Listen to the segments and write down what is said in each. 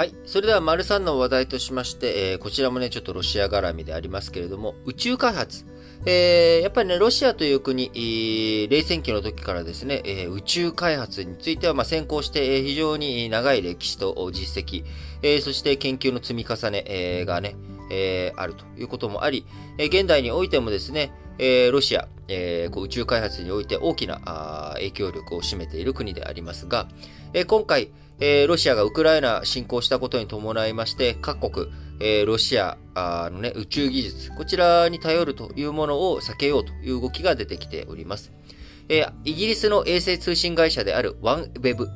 はい。それでは、丸3の話題としまして、えー、こちらもね、ちょっとロシア絡みでありますけれども、宇宙開発。えー、やっぱりね、ロシアという国、冷戦期の時からですね、えー、宇宙開発については、まあ、先行して、えー、非常に長い歴史と実績、えー、そして研究の積み重ね、えー、がね、えー、あるということもあり、えー、現代においてもですね、えー、ロシア、えー、宇宙開発において大きな影響力を占めている国でありますが、えー、今回、えー、ロシアがウクライナ侵攻したことに伴いまして、各国、えー、ロシアのね、宇宙技術、こちらに頼るというものを避けようという動きが出てきております。えー、イギリスの衛星通信会社であるワンウェブ、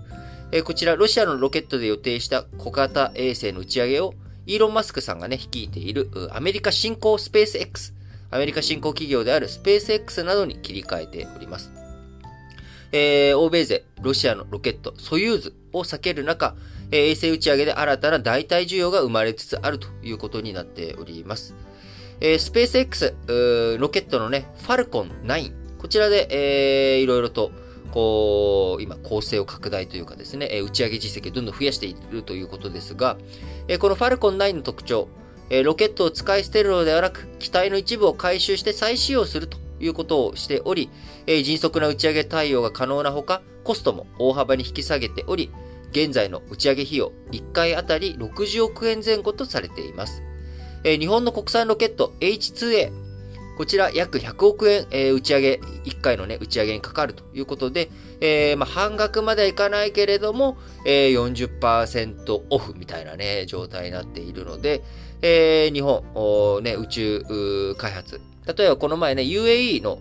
えー、こちらロシアのロケットで予定した小型衛星の打ち上げをイーロン・マスクさんがね、率いているアメリカ新興スペース X、アメリカ新興企業であるスペース X などに切り替えております。えー、欧米勢、ロシアのロケット、ソユーズを避ける中、えー、衛星打ち上げで新たな代替需要が生まれつつあるということになっております。えー、スペース X、ロケットのね、ファルコン9、こちらで、えー、いろいろと、こう、今、構成を拡大というかですね、え打ち上げ実績をどんどん増やしているということですが、えこのファルコン9の特徴、ロケットを使い捨てるのではなく、機体の一部を回収して再使用するということをしており、え迅速な打ち上げ対応が可能なほか、コストも大幅に引き下げており、現在の打ち上げ費用1回あたり60億円前後とされています。え日本の国産ロケット H2A、こちら約100億円、え打ち上げ、1回のね、打ち上げにかかるということで、えー、まあ、半額まではいかないけれども、えー、40%オフみたいなね、状態になっているので、えー、日本、ね、宇宙開発、例えばこの前ね、UAE の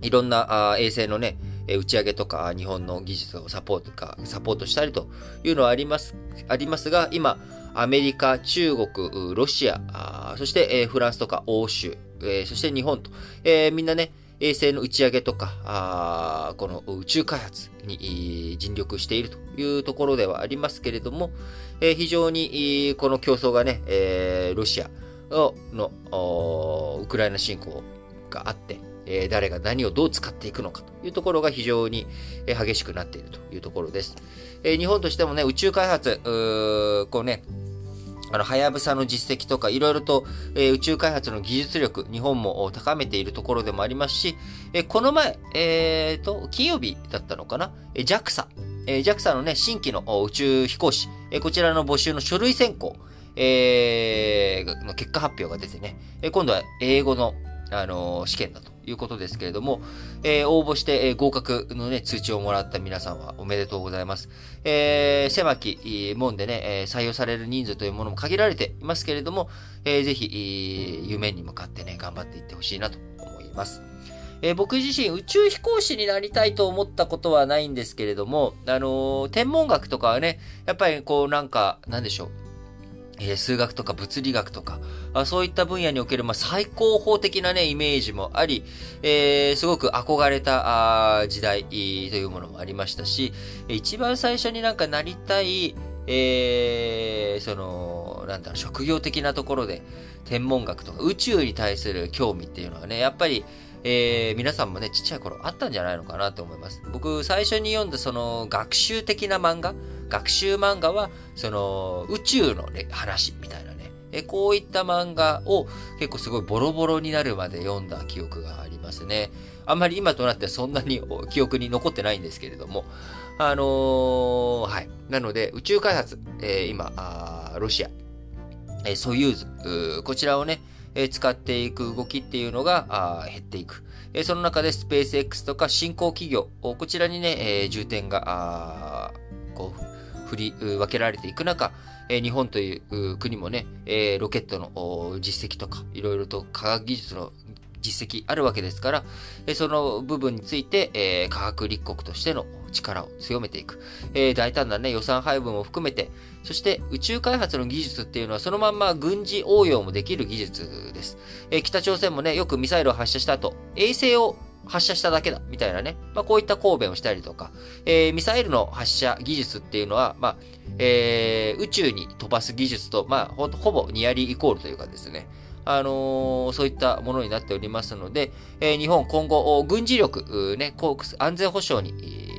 いろんな衛星のね、打ち上げとか日本の技術をサポートか、サポートしたりというのはあります、ありますが、今、アメリカ、中国、ロシア、そしてフランスとか欧州、そして日本とえ、みんなね、衛星の打ち上げとか、あこの宇宙開発に尽力しているというところではありますけれども、え非常にこの競争がね、えロシア、のウクライナ侵攻があって、え誰が何をどう使っていくのかというところが非常に激しくなっているというところです。え日本としてもね、宇宙開発、こうね、あの、はやぶさの実績とか、いろいろと、えー、宇宙開発の技術力、日本も高めているところでもありますし、えー、この前、えー、と、金曜日だったのかな、えー、JAXA、えー、JAXA のね、新規の宇宙飛行士、えー、こちらの募集の書類選考、えー、の結果発表が出てね。え、今度は英語の、あの、試験だということですけれども、えー、応募して、えー、合格のね、通知をもらった皆さんはおめでとうございます。えー、狭き門でね、え、採用される人数というものも限られていますけれども、えー、ぜひ、夢に向かってね、頑張っていってほしいなと思います。え、僕自身宇宙飛行士になりたいと思ったことはないんですけれども、あの、天文学とかはね、やっぱりこうなんか、なんでしょう。え、数学とか物理学とか、あそういった分野における、ま、最高峰的なね、イメージもあり、えー、すごく憧れた時代というものもありましたし、一番最初になんかなりたい、えー、その、なんだろう、職業的なところで、天文学とか宇宙に対する興味っていうのはね、やっぱり、えー、皆さんもね、ちっちゃい頃あったんじゃないのかなと思います。僕、最初に読んだその学習的な漫画、学習漫画は、その宇宙の、ね、話みたいなね、えこういった漫画を結構すごいボロボロになるまで読んだ記憶がありますね。あんまり今となってそんなに記憶に残ってないんですけれども、あのー、はい。なので、宇宙開発、えー、今あ、ロシア、え、ソユーズ、こちらをね、使っていく動きっていうのが減っていく。その中でスペース X とか新興企業、こちらにね、重点が、こう、振り分けられていく中、日本という国もね、ロケットの実績とか、いろいろと科学技術の実績あるわけですから、その部分について、科学立国としての力を強めていく。え大胆なね、予算配分を含めて、そして宇宙開発の技術っていうのはそのまんま軍事応用もできる技術です。え北朝鮮もね、よくミサイルを発射した後、衛星を発射しただけだ、みたいなね。まあ、こういった神戸をしたりとか、えー、ミサイルの発射技術っていうのは、まあ、えー、宇宙に飛ばす技術と、まあ、ほほぼニアリーイコールというかですね、あのー、そういったものになっておりますので、えー、日本今後、軍事力、ね、こう安全保障に、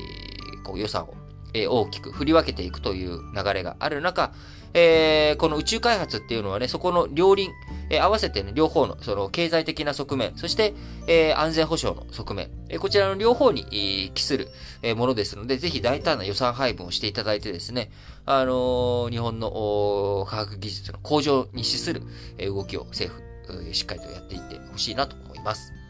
こう予算をえ大きく振り分けていくという流れがある中、えー、この宇宙開発っていうのはね、そこの両輪、えー、合わせてね、両方の、その経済的な側面、そして、えー、安全保障の側面、えー、こちらの両方に、えー、帰する、えー、ものですので、ぜひ大胆な予算配分をしていただいてですね、あのー、日本の科学技術の向上に資する、えー、動きを政府、えー、しっかりとやっていってほしいなと思います。